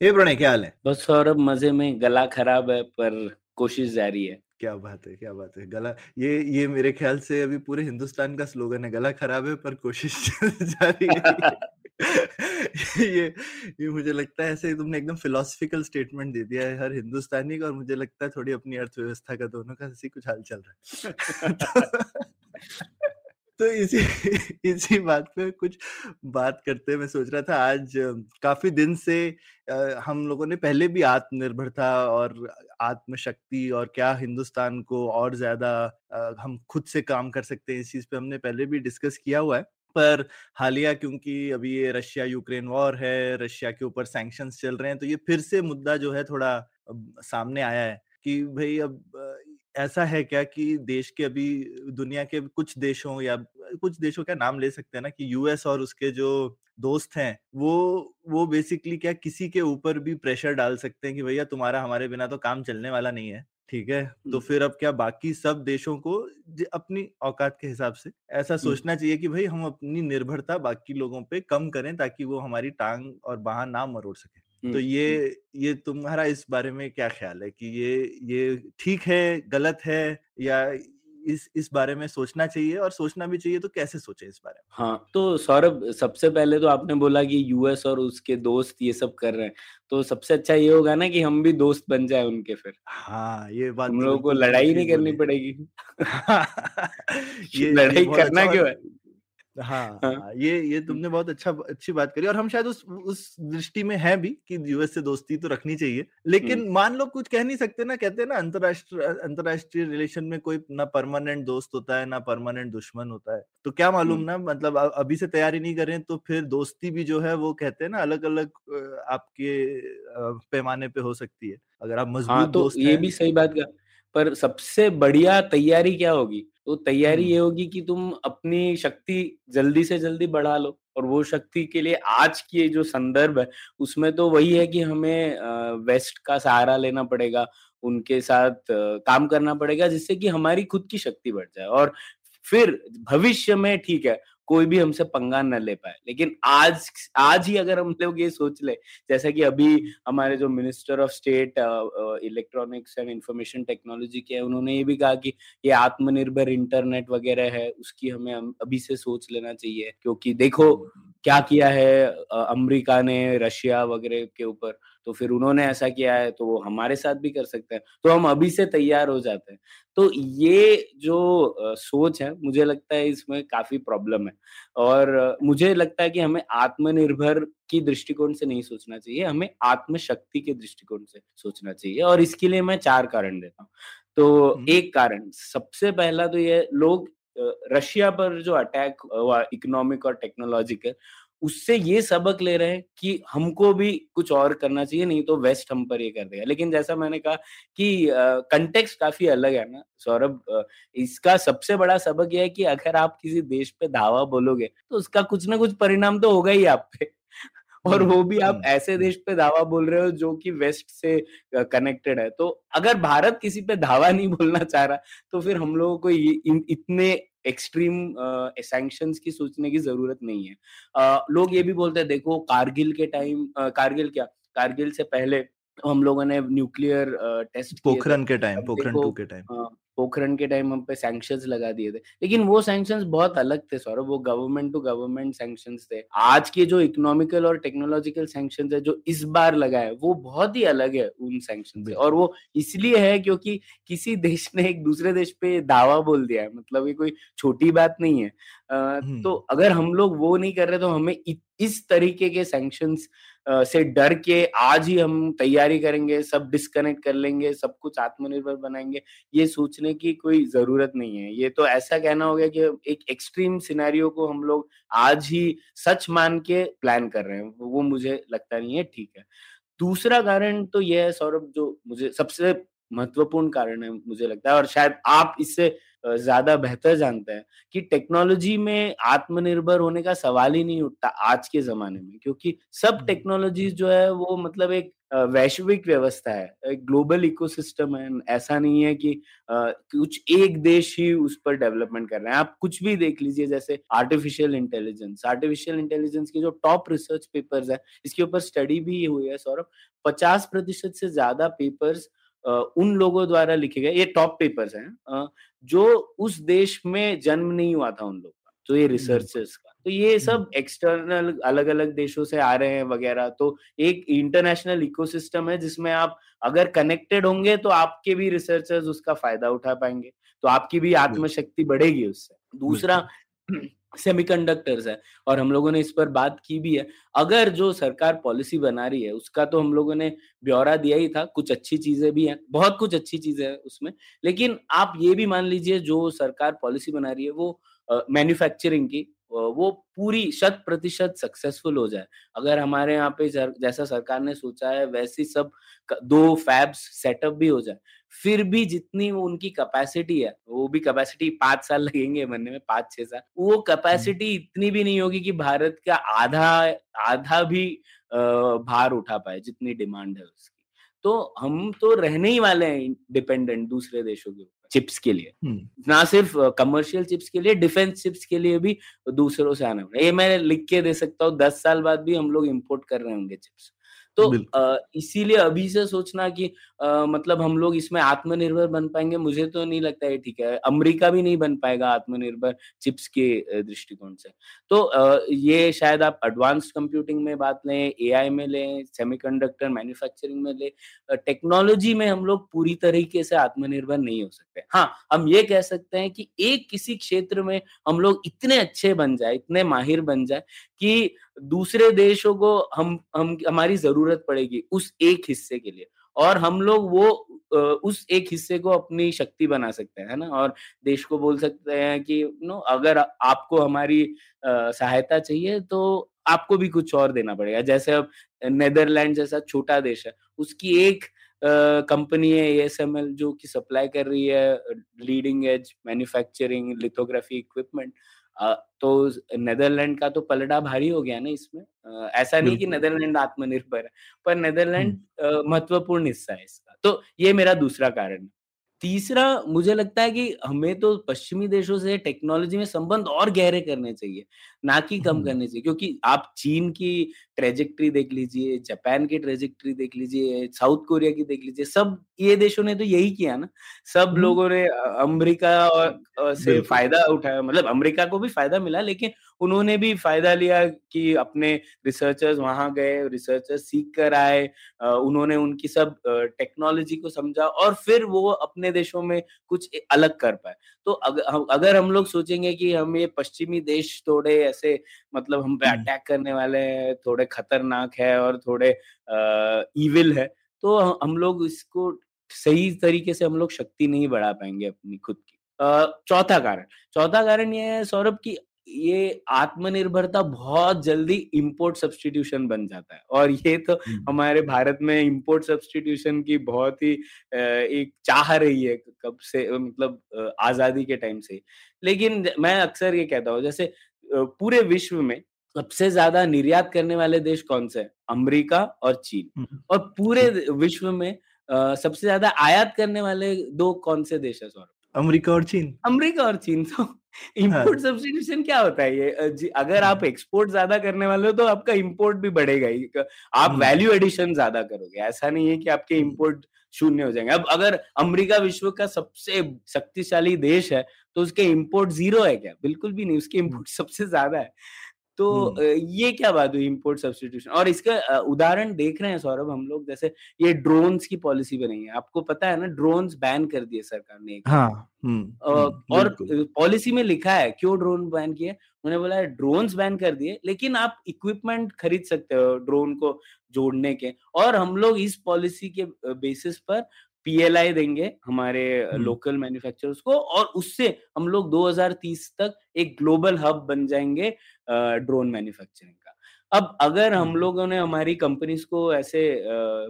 हे प्रणय क्या हाल है? बस सौरभ मज़े में गला खराब है पर कोशिश जारी है। क्या बात है क्या बात है गला ये ये मेरे ख्याल से अभी पूरे हिंदुस्तान का स्लोगन है गला खराब है पर कोशिश जारी है। ये ये मुझे लगता है ऐसे तुमने एकदम फिलोसफिकल स्टेटमेंट दे दिया है हर हिंदुस्तानी का और मुझे लगता है थोड़ी अपनी अर्थव्यवस्था का दोनों का ऐसी कुछ हाल चल रहा है। तो, इसी इसी बात पे कुछ बात करते मैं सोच रहा था आज काफ़ी दिन से हम लोगों ने पहले भी आत्मनिर्भरता और आत्मशक्ति और क्या हिंदुस्तान को और ज़्यादा हम खुद से काम कर सकते हैं इस चीज़ पे हमने पहले भी डिस्कस किया हुआ है। पर हालिया क्योंकि अभी ये रशिया यूक्रेन वॉर है रशिया के ऊपर सैंक्शंस चल रहे हैं तो ये फिर से मुद्दा जो है थोड़ा सामने आया है कि भाई अब ऐसा है क्या कि देश के अभी दुनिया के कुछ देशों या कुछ देशों का नाम ले सकते हैं ना कि यूएस और उसके जो दोस्त हैं वो वो बेसिकली क्या किसी के ऊपर भी प्रेशर डाल सकते हैं कि भैया तुम्हारा हमारे बिना तो काम चलने वाला नहीं है ठीक है? तो। फिर अब क्या बाकी सब देशों को अपनी औकात के हिसाब से ऐसा सोचना चाहिए कि भाई हम अपनी निर्भरता बाकी लोगों पे कम करें ताकि वो हमारी टांग और बाह ना मरोड़ सके। तो हम्म, ये ये तुम्हारा इस बारे में क्या ख्याल है कि ये ये ठीक है गलत है या इस इस बारे में सोचना चाहिए और सोचना भी चाहिए तो कैसे सोचे इस बारे में? हाँ तो सौरभ सबसे पहले तो आपने बोला कि यूएस और उसके दोस्त ये सब कर रहे हैं तो सबसे अच्छा ये होगा ना कि हम भी दोस्त बन जाए उनके फिर। हाँ ये बात हम तो लोगों को लड़ाई नहीं करनी पड़ेगी। ये ये लड़ाई करना अच्छा क्यों है? हाँ हाँ। हाँ, ये ये तुमने बहुत अच्छा अच्छी बात करी और हम शायद उस उस दृष्टि में हैं भी कि यूएस से दोस्ती तो रखनी चाहिए लेकिन हम्म मान लो कुछ कह नहीं सकते ना कहते हैं ना अंतरराष्ट्रीय अंतरराष्ट्रीय रिलेशन में कोई ना परमानेंट दोस्त होता है ना परमानेंट दुश्मन होता है। तो क्या मालूम हम्म। ना मतलब अभी से तैयारी नहीं करें तो फिर दोस्ती भी जो है वो कहते हैं ना अलग अलग आपके पैमाने पे हो सकती है। अगर आप मज़बूत हाँ मज़बूत तो दोस्त ये हैं भी सही बात पर सबसे बढ़िया तैयारी क्या होगी? तो तैयारी ये होगी कि तुम अपनी शक्ति जल्दी से जल्दी बढ़ा लो और वो शक्ति के लिए आज की जो संदर्भ है उसमें तो वही है कि हमें वेस्ट का सहारा लेना पड़ेगा उनके साथ काम करना पड़ेगा जिससे कि हमारी खुद की शक्ति बढ़ जाए और फिर भविष्य में ठीक है कोई भी हमसे पंगा न ले पाए। लेकिन आज आज ही अगर हम लोग ये सोच ले जैसा कि अभी हमारे जो minister of state electronics and information technology के उन्होंने ये भी कहा कि ये आत्मनिर्भर इंटरनेट वगैरह है उसकी हमें अभी से सोच लेना चाहिए। क्योंकि देखो क्या किया है अमेरिका ने रशिया वगैरह के ऊपर। तो फिर उन्होंने ऐसा किया है तो वो हमारे साथ भी कर सकते हैं। तो हम अभी से तैयार हो जाते हैं। तो ये जो सोच है मुझे लगता है इसमें काफ़ी प्रॉब्लम है। और मुझे लगता है कि हमें आत्मनिर्भर की दृष्टिकोण से नहीं सोचना चाहिए हमें आत्मशक्ति के दृष्टिकोण से सोचना चाहिए। और इसके लिए मैं चार कारण देता हूँ। तो हम्म। एक कारण सबसे पहला तो ये लोग रशिया पर जो अटैक हुआ इकोनॉमिक और टेक्नोलॉजिकल उससे ये सबक ले रहे हैं कि हमको भी कुछ और करना चाहिए नहीं तो वेस्ट हम पर ये कर देगा। लेकिन जैसा मैंने कहा कि कंटेक्स्ट काफ़ी अलग है ना सौरभ। इसका सबसे बड़ा सबक यह है कि अगर आप किसी देश पे धावा बोलोगे तो उसका कुछ ना कुछ परिणाम तो होगा ही आप पे। और वो भी आप ऐसे देश पे धावा बोल रहे हो जो कि वेस्ट से कनेक्टेड है। तो अगर भारत किसी पे धावा नहीं बोलना चाह रहा तो फिर हम लोगों को ये इतने एक्सट्रीम सैंक्शंस की सोचने की ज़रूरत नहीं है। अ, लोग ये भी बोलते हैं देखो कारगिल के टाइम कारगिल क्या? कारगिल से पहले हम लोगों ने न्यूक्लियर टेस्ट पोखरण पोखरन के टाइम पोखरन टू के टाइम पोखरण के टाइम हम पे सैंक्शंस लगा दिए थे। लेकिन वो सैंक्शंस बहुत अलग थे सौरभ। वो गवर्नमेंट टू गवर्नमेंट सैंक्शंस थे। आज के जो इकोनॉमिकल और टेक्नोलॉजिकल सैंक्शंस है जो इस बार लगा है वो बहुत ही अलग है उन सैंक्शन से। और वो इसलिए है क्योंकि किसी देश ने एक दूसरे देश पे दावा बोल दिया है। मतलब ये कोई छोटी बात नहीं है। तो हम्म। अगर हम लोग वो नहीं कर रहे तो हमें इस तरीके के सैंक्शंस से डर के आज ही हम तैयारी करेंगे सब डिस्कनेक्ट कर लेंगे सब कुछ आत्मनिर्भर बनाएँगे ये सोचने सोचने की कोई ज़रूरत नहीं है। ये तो ऐसा कहना हो गया कि एक एक्सट्रीम सिनेरियो को हम लोग आज ही सच मान के प्लान कर रहे हैं। वो मुझे लगता नहीं है, ठीक है। दूसरा कारण तो यह है, सौरभ, जो मुझे सबसे महत्वपूर्ण कारण है, मुझे लगता है, और शायद आप इससे ज़्यादा बेहतर जानते हैं कि टेक्नोलॉजी में आत्मनिर्भर होने का सवाल ही नहीं उठता आज के जमाने में क्योंकि सब टेक्नोलॉजी जो है वो मतलब एक वैश्विक व्यवस्था है एक ग्लोबल इकोसिस्टम है ऐसा नहीं है कि कुछ एक देश ही उस पर डेवलपमेंट कर रहे हैं। आप कुछ भी देख लीजिए जैसे आर्टिफिशियल इंटेलिजेंस आर्टिफिशियल इंटेलिजेंस के जो टॉप रिसर्च पेपर्स है इसके ऊपर स्टडी भी हुई है सौरभ पचास प्रतिशत से ज़्यादा पेपर्स उन लोगों द्वारा लिखे गए ये टॉप पेपर्स हैं जो उस देश में जन्म नहीं हुआ था उन लोग का तो ये रिसर्चर्स का। तो ये सब एक्सटर्नल अलग अलग देशों से आ रहे हैं वगैरह तो एक इंटरनेशनल इकोसिस्टम है जिसमें आप अगर कनेक्टेड होंगे तो आपके भी रिसर्चर्स उसका फ़ायदा उठा पाएँगे तो आपकी भी आत्मशक्ति बढ़ेगी उससे। दूसरा सेमीकंडक्टर्स है और हम लोगों ने इस पर बात की भी है। अगर जो सरकार पॉलिसी बना रही है उसका तो हम लोगों ने ब्यौरा दिया ही था कुछ अच्छी चीज़ें भी हैं बहुत कुछ अच्छी चीज़ें हैं उसमें लेकिन आप ये भी मान लीजिए जो सरकार पॉलिसी बना रही है वो मैन्युफैक्चरिंग uh, की वो पूरी शत प्रतिशत सक्सेसफुल हो जाए। अगर हमारे यहाँ पे जैसा सरकार ने सोचा है वैसी सब दो फैब्स सेटअप भी हो जाए। फिर भी जितनी वो उनकी कैपेसिटी है वो भी कैपेसिटी पाँच साल लगेंगे बनने में पाँच छह साल। वो कैपेसिटी इतनी भी नहीं होगी कि भारत का आधा आधा भी भार उठा पाए जितनी डिमांड है उसकी। तो हम तो रहने ही वाले हैं डिपेंडेंट दूसरे देशों के चिप्स के लिए। ना सिर्फ़ कमर्शियल चिप्स के लिए डिफेंस चिप्स के लिए भी दूसरों से आना पड़ा ये मैं लिख के दे सकता हूँ दस साल बाद भी हम लोग इम्पोर्ट कर रहे होंगे चिप्स तो इसीलिए अभी से सोचना कि आ, मतलब हम लोग इसमें आत्मनिर्भर बन पाएँगे मुझे तो नहीं लगता है ठीक है। अमेरिका भी नहीं बन पाएगा आत्मनिर्भर चिप्स के दृष्टिकोण से। तो आ, ये शायद आप एडवांस कंप्यूटिंग में बात लें एआई में लें सेमीकंडक्टर मैन्युफैक्चरिंग में लें टेक्नोलॉजी में हम लोग पूरी तरीके से आत्मनिर्भर नहीं हो सकते। हाँ हम ये कह सकते हैं कि एक किसी क्षेत्र में हम लोग इतने अच्छे बन जाए इतने माहिर बन जाए कि दूसरे देशों को हम हम, हमारी ज़रूरत पड़ेगी उस एक हिस्से के लिए। और हम लोग वो उस एक हिस्से को अपनी शक्ति बना सकते हैं ना? और देश को बोल सकते हैं कि, नो, अगर आपको हमारी सहायता चाहिए तो आपको भी कुछ और देना पड़ेगा। जैसे अब नेदरलैंड जैसा छोटा देश है, उसकी एक कंपनी है एएसएमएल जो कि सप्लाई कर रही है, leading edge manufacturing lithography equipment. तो नेदरलैंड का तो पलड़ा भारी हो गया ना इसमें। ऐसा नहीं कि नेदरलैंड आत्मनिर्भर है पर नेदरलैंड महत्वपूर्ण हिस्सा है इसका। तो ये मेरा दूसरा कारण है। तीसरा मुझे लगता है कि हमें तो पश्चिमी देशों से टेक्नोलॉजी में संबंध और गहरे करने चाहिए ना कि कम करने चाहिए क्योंकि आप चीन की ट्रेजेक्ट्री देख लीजिए जापान की ट्रेजेक्ट्री देख लीजिए साउथ कोरिया की देख लीजिए सब ये देशों ने तो यही किया ना। सब लोगों ने अमेरिका और से फ़ायदा उठाया मतलब अमेरिका को भी फ़ायदा मिला लेकिन उन्होंने भी फ़ायदा लिया कि अपने रिसर्चर्स वहाँ गए रिसर्चर्स सीख कर आए उन्होंने उनकी सब टेक्नोलॉजी को समझा और फिर वो अपने देशों में कुछ अलग कर पाए। तो अगर अगर हम लोग सोचेंगे कि हम ये पश्चिमी देश थोड़े ऐसे मतलब हम पे अटैक करने वाले हैं थोड़े खतरनाक है और थोड़े ईविल है तो हम लोग इसको सही तरीके से हम लोग शक्ति नहीं बढ़ा पाएँगे अपनी खुद की। चौथा कारण चौथा कारण ये है सौरभ की ये आत्मनिर्भरता बहुत जल्दी इंपोर्ट सब्सटीट्यूशन बन जाता है। और ये तो हमारे भारत में इंपोर्ट सब्सटीट्यूशन की बहुत ही एक चाह रही है कब से मतलब आज़ादी के टाइम से। लेकिन मैं अक्सर ये कहता हूँ जैसे पूरे विश्व में सबसे ज़्यादा निर्यात करने वाले देश कौन से अमेरिका और चीन। और पूरे विश्व में सबसे ज़्यादा आयात करने वाले दो कौन से देश है सौरभ? अमेरिका और चीन। अमेरिका और चीन तो इम्पोर्ट हाँ। सब्सटीट्यूशन क्या होता है ये? अगर आप एक्सपोर्ट ज़्यादा करने वाले हो तो आपका इम्पोर्ट भी बढ़ेगा ही। आप वैल्यू एडिशन ज़्यादा करोगे। ऐसा नहीं है कि आपके इम्पोर्ट शून्य हो जाएँगे। अब अगर अमेरिका विश्व का सबसे शक्तिशाली देश है तो उसके इम्पोर्ट ज़ीरो है क्या? बिल्कुल भी नहीं उसके इम्पोर्ट सबसे ज़्यादा है। तो ये क्या बात हुई इम्पोर्ट सब्सटीट्यूशन और इसका उदाहरण देख रहे हैं सौरभ हम लोग जैसे ये ड्रोन्स की पॉलिसी बनाई है। आपको पता है ना ड्रोन्स बैन कर दिए सरकार ने हाँ, और पॉलिसी में लिखा है क्यों ड्रोन बैन किए? उन्होंने बोला है ड्रोन्स बैन कर दिए लेकिन आप इक्विपमेंट खरीद सकते हो ड्रोन को जोड़ने के। और हम लोग इस पॉलिसी के बेसिस पर पीएलआई देंगे हमारे हम्म। लोकल मैन्युफैक्चरर्स को और उससे हम लोग 2030 तक एक ग्लोबल हब बन जाएँगे ड्रोन मैन्युफैक्चरिंग का अब अगर हम हम्म। लोगों ने हमारी कंपनीज़ को ऐसे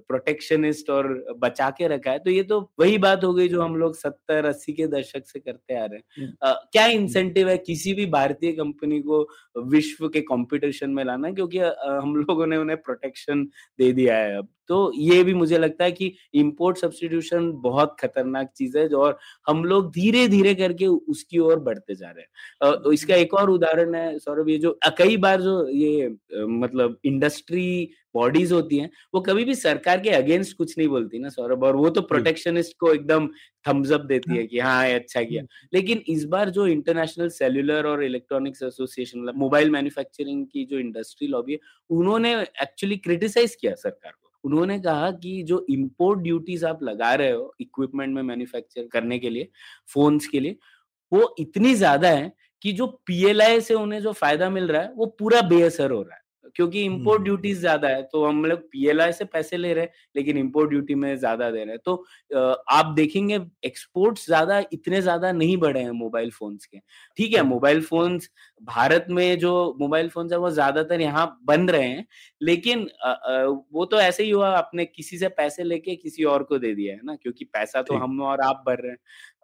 प्रोटेक्शनिस्ट और बचा के रखा है तो ये तो वही बात हो गई जो हम लोग सत्तर अस्सी के दशक से करते आ रहे हैं हम्म। क्या इंसेंटिव है किसी भी भारतीय कंपनी को विश्व के कंपटीशन में लाना क्योंकि हम लोगों ने उन्हें प्रोटेक्शन दे दिया है अब तो ये भी मुझे लगता है कि इम्पोर्ट सब्सटीट्यूशन बहुत खतरनाक चीज़ है और हम लोग धीरे धीरे करके उसकी ओर बढ़ते जा रहे हैं। तो इसका एक और उदाहरण है सौरभ ये जो कई बार जो ये मतलब इंडस्ट्री बॉडीज होती हैं वो कभी भी सरकार के अगेंस्ट कुछ नहीं बोलती ना सौरभ और वो तो प्रोटेक्शनिस्ट को एकदम थम्स अप देती है कि हाँ अच्छा किया। लेकिन इस बार जो इंटरनेशनल सेल्युलर और इलेक्ट्रॉनिक्स एसोसिएशन मोबाइल मैन्युफैक्चरिंग की जो इंडस्ट्री लॉबी है उन्होंने एक्चुअली क्रिटिसाइज किया सरकार उन्होंने कहा कि जो इम्पोर्ट ड्यूटीज़ आप लगा रहे हो इक्विपमेंट में मैन्युफैक्चर करने के लिए फोन्स के लिए, वो इतनी ज़्यादा है कि जो पीएलआई से उन्हें जो फ़ायदा मिल रहा है, वो पूरा बेअसर हो रहा है। क्योंकि इंपोर्ट हम्म। ड्यूटीज़ ज़्यादा है तो हम लोग पीएलआई से पैसे ले रहे हैं लेकिन इंपोर्ट ड्यूटी में ज़्यादा दे रहे हैं। तो आप देखेंगे एक्सपोर्ट्स ज़्यादा इतने ज़्यादा नहीं बढ़े हैं मोबाइल फोन्स के। ठीक है मोबाइल फोन्स भारत में जो मोबाइल फोन्स है वो ज़्यादातर यहाँ बन रहे हैं लेकिन वो तो ऐसे ही हुआ आपने किसी से पैसे लेके किसी और को दे दिया है ना क्योंकि पैसा तो हम और आप भर रहे हैं।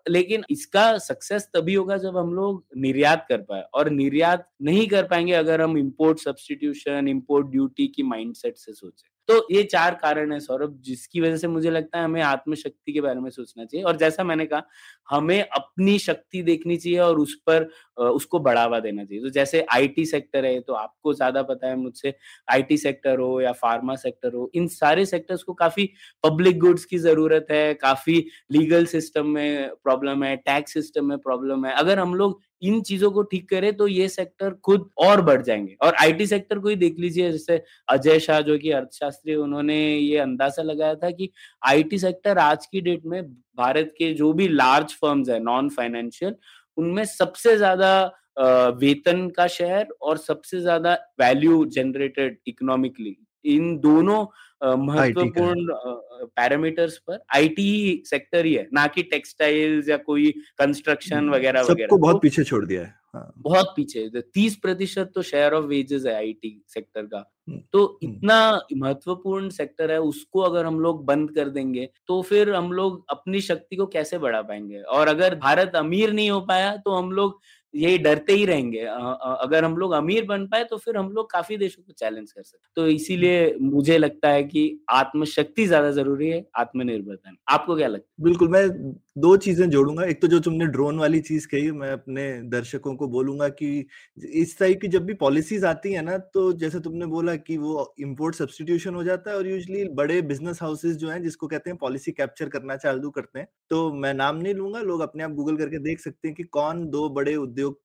लेकिन इसका सक्सेस तभी होगा जब हम लोग निर्यात कर पाए। और निर्यात नहीं कर पाएँगे अगर हम इम्पोर्ट सब्सटीट्यूशन इम्पोर्ट ड्यूटी की माइंडसेट से सोचें। तो ये चार कारण है सौरभ, जिसकी वजह से मुझे लगता है हमें आत्मशक्ति के बारे में सोचना चाहिए। और जैसा मैंने कहा, हमें अपनी शक्ति देखनी चाहिए और उस पर उसको बढ़ावा देना चाहिए। तो जैसे आईटी सेक्टर है तो आपको ज़्यादा पता है मुझसे आईटी सेक्टर हो या फार्मा सेक्टर हो, इन सारे सेक्टर्स को काफ़ी पब्लिक गुड्स की ज़रूरत है, काफ़ी लीगल सिस्टम में प्रॉब्लम है टैक्स सिस्टम में प्रॉब्लम है। अगर हम लोग इन चीज़ों को ठीक करे तो ये सेक्टर खुद और बढ़ जाएँगे। और आईटी सेक्टर को ही देख लीजिए, जैसे अजय शाह जो कि अर्थशास्त्री उन्होंने ये अंदाज़ा लगाया था कि आईटी सेक्टर आज की डेट में भारत के जो भी लार्ज फर्म्स है नॉन फाइनेंशियल उनमें सबसे ज़्यादा वेतन का शेयर और सबसे ज़्यादा वैल्यू जनरेटेड इकोनॉमिकली इन दोनों महत्वपूर्ण पैरामीटर्स पर आईटी सेक्टर ही है ना कि टेक्सटाइल्स या कोई कंस्ट्रक्शन वगैरह वगैरह सबको बहुत तो पीछे छोड़ दिया है हाँ। बहुत पीछे तीस प्रतिशत तो शेयर ऑफ़ वेजेस है आईटी सेक्टर का हम्म, तो हम्म। इतना महत्वपूर्ण सेक्टर है उसको अगर हम लोग बंद कर देंगे तो फिर हम लोग अपनी शक्ति को कैसे बढ़ा पाएँगे और अगर भारत अमीर नहीं हो पाया तो हम लोग यही डरते ही रहेंगे। अगर हम लोग अमीर बन पाए तो फिर हम लोग काफ़ी देशों को चैलेंज कर सकते तो इसीलिए मुझे लगता है कि आत्मशक्ति ज़्यादा ज़रूरी है, आत्मनिर्भरता। आपको क्या लगता है? बिल्कुल, मैं दो चीज़ें जोड़ूँगा। एक तो जो तुमने ड्रोन वाली चीज़ कही, मैं अपने दर्शकों को बोलूँगा कि इस टाइप की जब भी पॉलिसीज़ आती है ना तो जैसे तुमने बोला कि वो इंपोर्ट सब्सटीट्यूशन हो जाता है और यूजली बड़े बिज़नेस हाउसेज जो हैं, जिसको कहते हैं पॉलिसी कैप्चर करना, चालू करते हैं। तो मैं नाम नहीं लूँगा, लोग अपने आप गूगल करके देख सकते हैं कि कौन दो बड़े उद्योग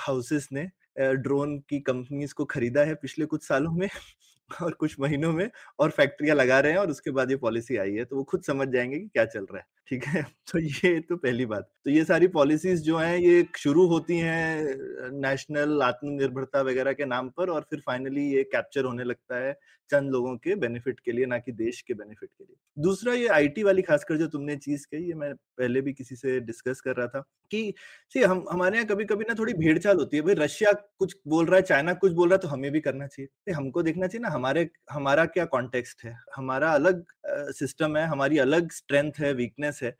हाउसेस ने ड्रोन की कंपनीज़ को खरीदा है पिछले कुछ सालों में और कुछ महीनों में और फैक्ट्रियाँ लगा रहे हैं और उसके बाद ये पॉलिसी आई है। तो वो खुद समझ जाएँगे कि क्या चल रहा है। ठीक है? तो ये तो पहली बात। तो ये सारी पॉलिसीज़ जो हैं, ये शुरू होती हैं नेशनल आत्मनिर्भरता वगैरह के नाम पर और फिर फाइनली ये कैप्चर होने लगता है चंद लोगों के बेनिफिट के लिए, ना कि देश के बेनिफिट के लिए। दूसरा ये आईटी वाली खासकर जो तुमने चीज़ कही, ये मैं पहले भी किसी से डिस्कस कर रहा था कि, सी, हम, हमारे यहाँ कभी कभी ना थोड़ी भीड़ चाल होती है। भाई, रशिया कुछ बोल रहा है, चाइना कुछ बोल रहा है तो हमें भी करना चाहिए। हमको देखना चाहिए ना, हमारे, हमारा क्या कॉन्टेक्स्ट है? हमारा अलग सिस्टम है, हमारी अलग स्ट्रेंथ है वीकनेस है।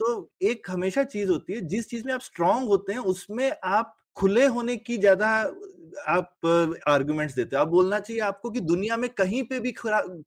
तो एक हमेशा चीज़ होती है जिस चीज़ में आप स्ट्रांग होते हैं उसमें आप खुले होने की ज़्यादा आप आर्गुमेंट्स देते हो। आप बोलना चाहिए आपको कि दुनिया में कहीं पे भी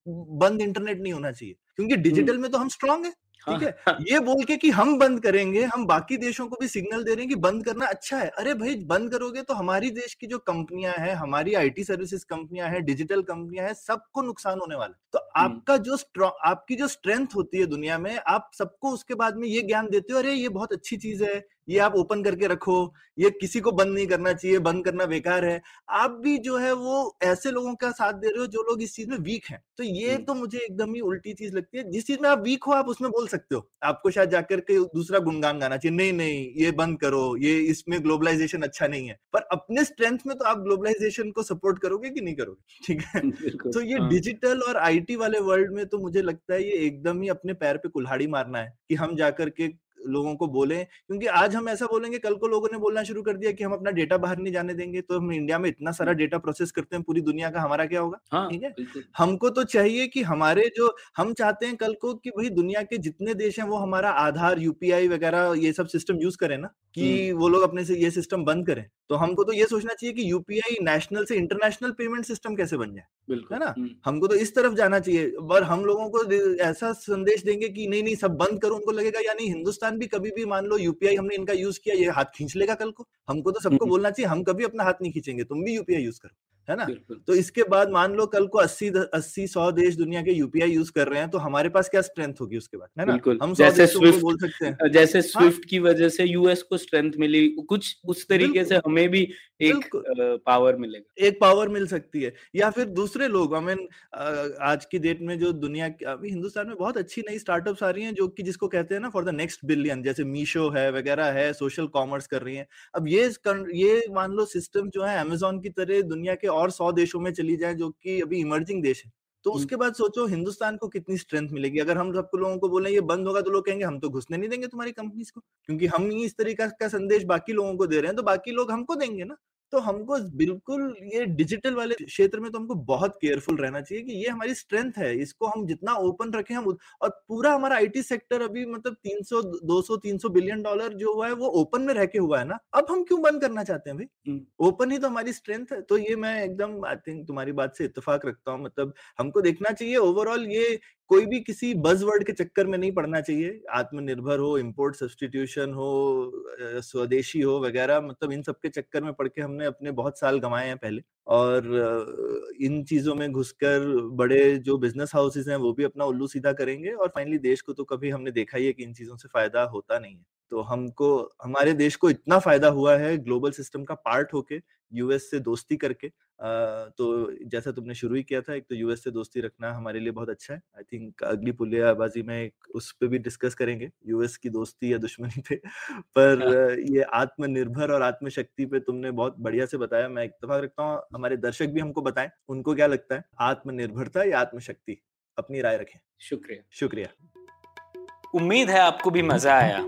बंद इंटरनेट नहीं होना चाहिए क्योंकि डिजिटल में तो हम स्ट्रांग है। ठीक है? ये बोल के कि हम बंद करेंगे हम बाकी देशों को भी सिग्नल दे रहे हैं कि बंद करना अच्छा है। अरे भाई बंद करोगे तो हमारी देश की जो कंपनियाँ हैं हमारी आईटी सर्विसेज़ कंपनियाँ हैं डिजिटल कंपनियाँ हैं सबको नुकसान होने वाला है। तो आपका जो आपकी जो स्ट्रेंथ होती है दुनिया में आप सबको उसके बाद में ये ज्ञान देते हो अरे ये बहुत अच्छी चीज़ है ये आप ओपन करके रखो ये किसी को बंद नहीं करना चाहिए बंद करना बेकार है। आप भी जो है वो ऐसे लोगों का साथ दे रहे हो जो लोग इस चीज़ में वीक हैं। तो ये। तो मुझे एकदम ही उल्टी चीज़ लगती है। जिस चीज़ में आप वीक हो आप उसमें बोल सकते हो आपको शायद जाकर के दूसरा गुणगान गाना चाहिए नहीं नहीं ये बंद करो ये इसमें ग्लोबलाइजेशन अच्छा नहीं है। पर अपने स्ट्रेंथ में तो आप ग्लोबलाइजेशन को सपोर्ट करोगे कि नहीं करोगे? ठीक है? तो ये हाँ, डिजिटल और आईटी वाले वर्ल्ड में तो मुझे लगता है ये एकदम ही अपने पैर पे कुल्हाड़ी मारना है कि हम जाकर के लोगों को बोलें क्योंकि आज हम ऐसा बोलेंगे कल को लोगों ने बोलना शुरू कर दिया कि हम अपना डेटा बाहर नहीं जाने देंगे तो हम इंडिया में इतना सारा डेटा प्रोसेस करते हैं पूरी दुनिया का हमारा क्या होगा? हाँ ठीक है? हमको तो चाहिए कि हमारे जो हम चाहते हैं कल को कि भाई दुनिया के जितने देश हैं वो हमारा आधार यूपीआई वगैरह ये सब सिस्टम यूज़ करें ना कि वो लोग अपने से ये सिस्टम बंद करें। तो हमको तो ये सोचना चाहिए कि यूपीआई नेशनल से इंटरनेशनल पेमेंट सिस्टम कैसे बन जाए बिल्कुल है ना? हम्म, हमको तो इस तरफ़ जाना चाहिए और हम लोगों को ऐसा संदेश देंगे कि नहीं नहीं सब बंद करो उनको लगेगा या नहीं हिंदुस्तान भी कभी भी मान लो यूपीआई हमने इनका यूज़ किया ये हाथ खींच लेगा कल को हमको तो सबको हम्म। बोलना चाहिए हम कभी अपना हाथ नहीं खींचेंगे तुम भी यूपीआई यूज़ करो है ना? तो इसके बाद मान लो कल को अस्सी अस्सी सौ देश दुनिया के यूपीआई यूज़ कर रहे हैं तो हमारे पास क्या स्ट्रेंथ होगी उसके बाद है ना? बिल्कुल। हम जैसे स्विफ्ट बोल सकते हैं। जैसे स्विफ्ट की वजह से यूएस को स्ट्रेंथ मिली कुछ उस तरीके से हमें भी एक पावर मिलेगा। एक पावर मिल सकती है या फिर दूसरे लोग आई मीन आज की डेट में जो दुनिया अभी हिंदुस्तान में बहुत अच्छी नई स्टार्टअप्स आ रही हैं जो कि जिसको कहते हैं ना फॉर द नेक्स्ट बिलियन जैसे मीशो है वगैरह है सोशल कॉमर्स कर रही हैं। अब ये ये मान लो सिस्टम जो है अमेजोन की तरह दुनिया के और सौ देशों में चली जाए जो की अभी इमर्जिंग देश है। तो। उसके बाद सोचो हिंदुस्तान को कितनी स्ट्रेंथ मिलेगी अगर हम सबको लोगों को बोले ये बंद होगा तो लोग कहेंगे हम तो घुसने नहीं देंगे तुम्हारी कंपनीज़ को क्योंकि हम ही इस तरीके का संदेश बाकी लोगों को दे रहे हैं तो बाकी लोग हमको देंगे ना तो हमको बिल्कुल ये डिजिटल वाले क्षेत्र में तो हमको बहुत केयरफुल रहना चाहिए कि ये हमारी स्ट्रेंथ है इसको हम जितना ओपन रखें हम और पूरा हमारा आईटी सेक्टर अभी मतलब 300 200 300 बिलियन डॉलर जो हुआ है वो ओपन में रह के हुआ है ना? अब हम क्यों बंद करना चाहते हैं भाई? हम्म। ओपन ही तो हमारी स्ट्रेंथ है। तो ये मैं एकदम आई थिंक तुम्हारी बात से इतफाक रखता हूँ। मतलब हमको देखना चाहिए ओवरऑल ये कोई भी किसी बज वर्ड के चक्कर में नहीं पड़ना चाहिए। आत्मनिर्भर हो इंपोर्ट सब्सटीट्यूशन हो स्वदेशी हो वगैरह मतलब इन सब के चक्कर में पड़ के हमने अपने बहुत साल गंवाए हैं पहले। और इन चीज़ों में घुसकर बड़े जो बिज़नेस हाउसेस हैं वो भी अपना उल्लू सीधा करेंगे और फाइनली देश को तो कभी हमने देखा ही है कि इन चीज़ों से फ़ायदा होता नहीं है। तो हमको, हमारे देश को इतना फ़ायदा हुआ है ग्लोबल सिस्टम का पार्ट होके यूएस से दोस्ती करके अ, तो जैसा तुमने शुरू ही किया था एक तो यूएस से दोस्ती रखना हमारे लिए बहुत अच्छा है। आई थिंक अगली पुलियाबाजी में एक उस पे भी डिस्कस करेंगे यूएस की दोस्ती या दुश्मनी पे। पर हाँ। ये आत्मनिर्भर और आत्मशक्ति पे तुमने बहुत बढ़िया से बताया। मैं इत्तेफाक रखता हूँ हमारे दर्शक भी हमको बताएँ उनको क्या लगता है? आत्मनिर्भरता या आत्मशक्ति? अपनी राय रखें। शुक्रिया। शुक्रिया। उम्मीद है आपको भी मज़ा आया।